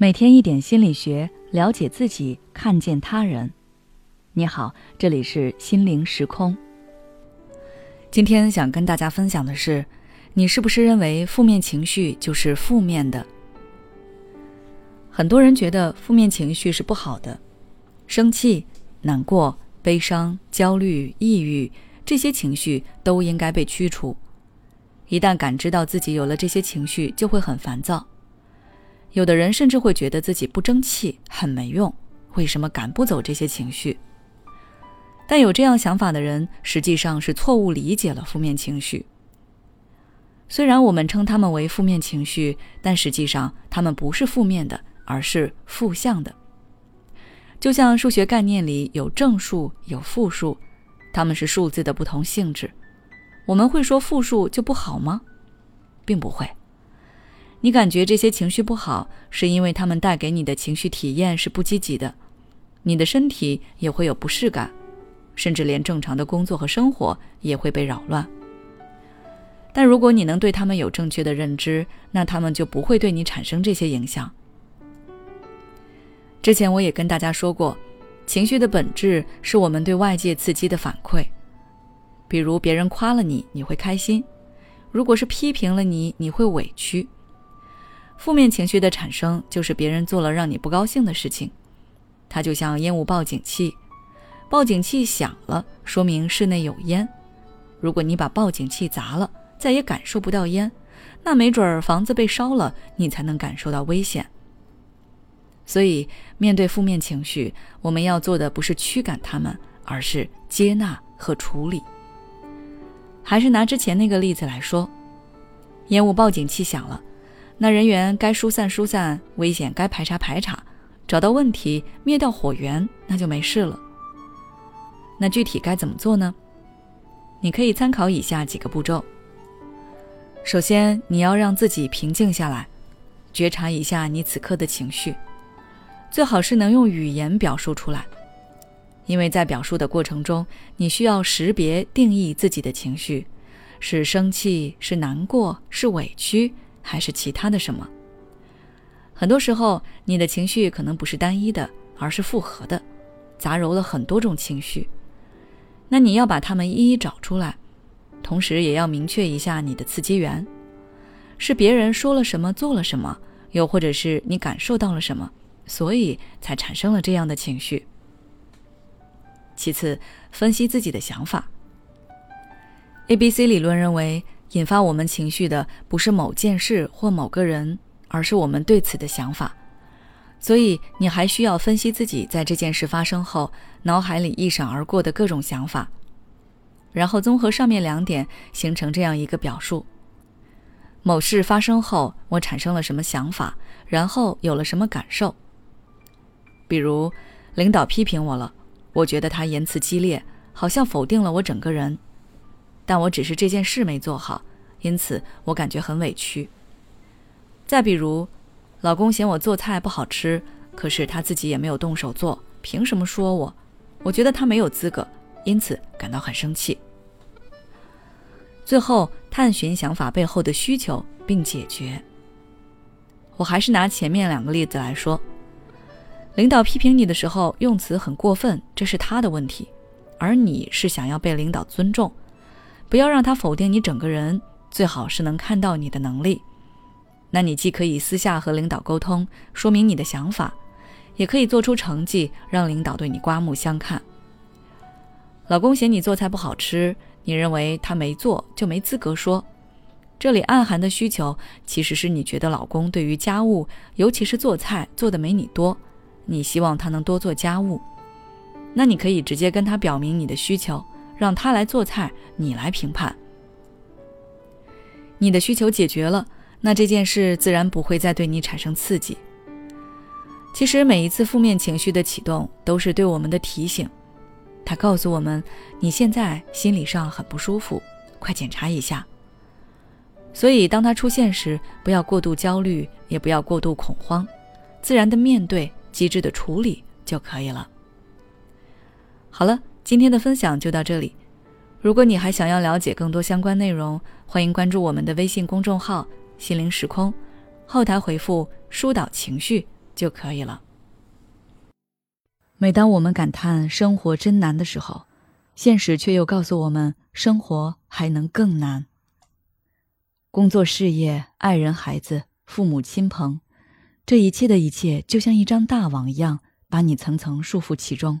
每天一点心理学，了解自己，看见他人。你好，这里是心灵时空。今天想跟大家分享的是，你是不是认为负面情绪就是负面的？很多人觉得负面情绪是不好的，生气、难过、悲伤、焦虑、抑郁这些情绪都应该被驱除。一旦感知到自己有了这些情绪，就会很烦躁。有的人甚至会觉得自己不争气，很没用。为什么赶不走这些情绪？但有这样想法的人，实际上是错误理解了负面情绪。虽然我们称他们为负面情绪，但实际上他们不是负面的，而是负向的。就像数学概念里有正数有负数，它们是数字的不同性质。我们会说负数就不好吗？并不会。你感觉这些情绪不好，是因为他们带给你的情绪体验是不积极的，你的身体也会有不适感，甚至连正常的工作和生活也会被扰乱。但如果你能对他们有正确的认知，那他们就不会对你产生这些影响。之前我也跟大家说过，情绪的本质是我们对外界刺激的反馈，比如别人夸了你，你会开心；如果是批评了你，你会委屈。负面情绪的产生就是别人做了让你不高兴的事情，它就像烟雾报警器，报警器响了，说明室内有烟。如果你把报警器砸了，再也感受不到烟，那没准儿房子被烧了，你才能感受到危险。所以，面对负面情绪，我们要做的不是驱赶他们，而是接纳和处理。还是拿之前那个例子来说，烟雾报警器响了。那人员该疏散疏散，危险该排查排查，找到问题灭掉火源，那就没事了。那具体该怎么做呢？你可以参考以下几个步骤。首先，你要让自己平静下来，觉察一下你此刻的情绪，最好是能用语言表述出来，因为在表述的过程中，你需要识别定义自己的情绪，是生气，是难过，是委屈。还是其他的什么？很多时候，你的情绪可能不是单一的，而是复合的，杂糅了很多种情绪。那你要把它们一一找出来，同时也要明确一下你的刺激源：是别人说了什么，做了什么，又或者是你感受到了什么，所以才产生了这样的情绪。其次，分析自己的想法。A B C 理论认为。引发我们情绪的不是某件事或某个人，而是我们对此的想法。所以，你还需要分析自己在这件事发生后脑海里一闪而过的各种想法，然后综合上面两点，形成这样一个表述：某事发生后，我产生了什么想法，然后有了什么感受。比如，领导批评我了，我觉得他言辞激烈，好像否定了我整个人。但我只是这件事没做好，因此我感觉很委屈。再比如，老公嫌我做菜不好吃，可是他自己也没有动手做，凭什么说我？我觉得他没有资格，因此感到很生气。最后，探寻想法背后的需求并解决。我还是拿前面两个例子来说，领导批评你的时候用词很过分，这是他的问题，而你是想要被领导尊重。不要让他否定你整个人，最好是能看到你的能力。那你既可以私下和领导沟通，说明你的想法，也可以做出成绩，让领导对你刮目相看。老公嫌你做菜不好吃，你认为他没做就没资格说。这里暗含的需求，其实是你觉得老公对于家务，尤其是做菜做的没你多，你希望他能多做家务。那你可以直接跟他表明你的需求。让他来做菜，你来评判。你的需求解决了，那这件事自然不会再对你产生刺激。其实每一次负面情绪的启动，都是对我们的提醒，它告诉我们你现在心理上很不舒服，快检查一下。所以当它出现时，不要过度焦虑，也不要过度恐慌，自然的面对，机智的处理就可以了。好了。今天的分享就到这里。如果你还想要了解更多相关内容，欢迎关注我们的微信公众号“心灵时空”，后台回复“疏导情绪”就可以了。每当我们感叹生活真难的时候，现实却又告诉我们，生活还能更难。工作、事业、爱人、孩子、父母亲朋，这一切的一切，就像一张大网一样，把你层层束缚其中。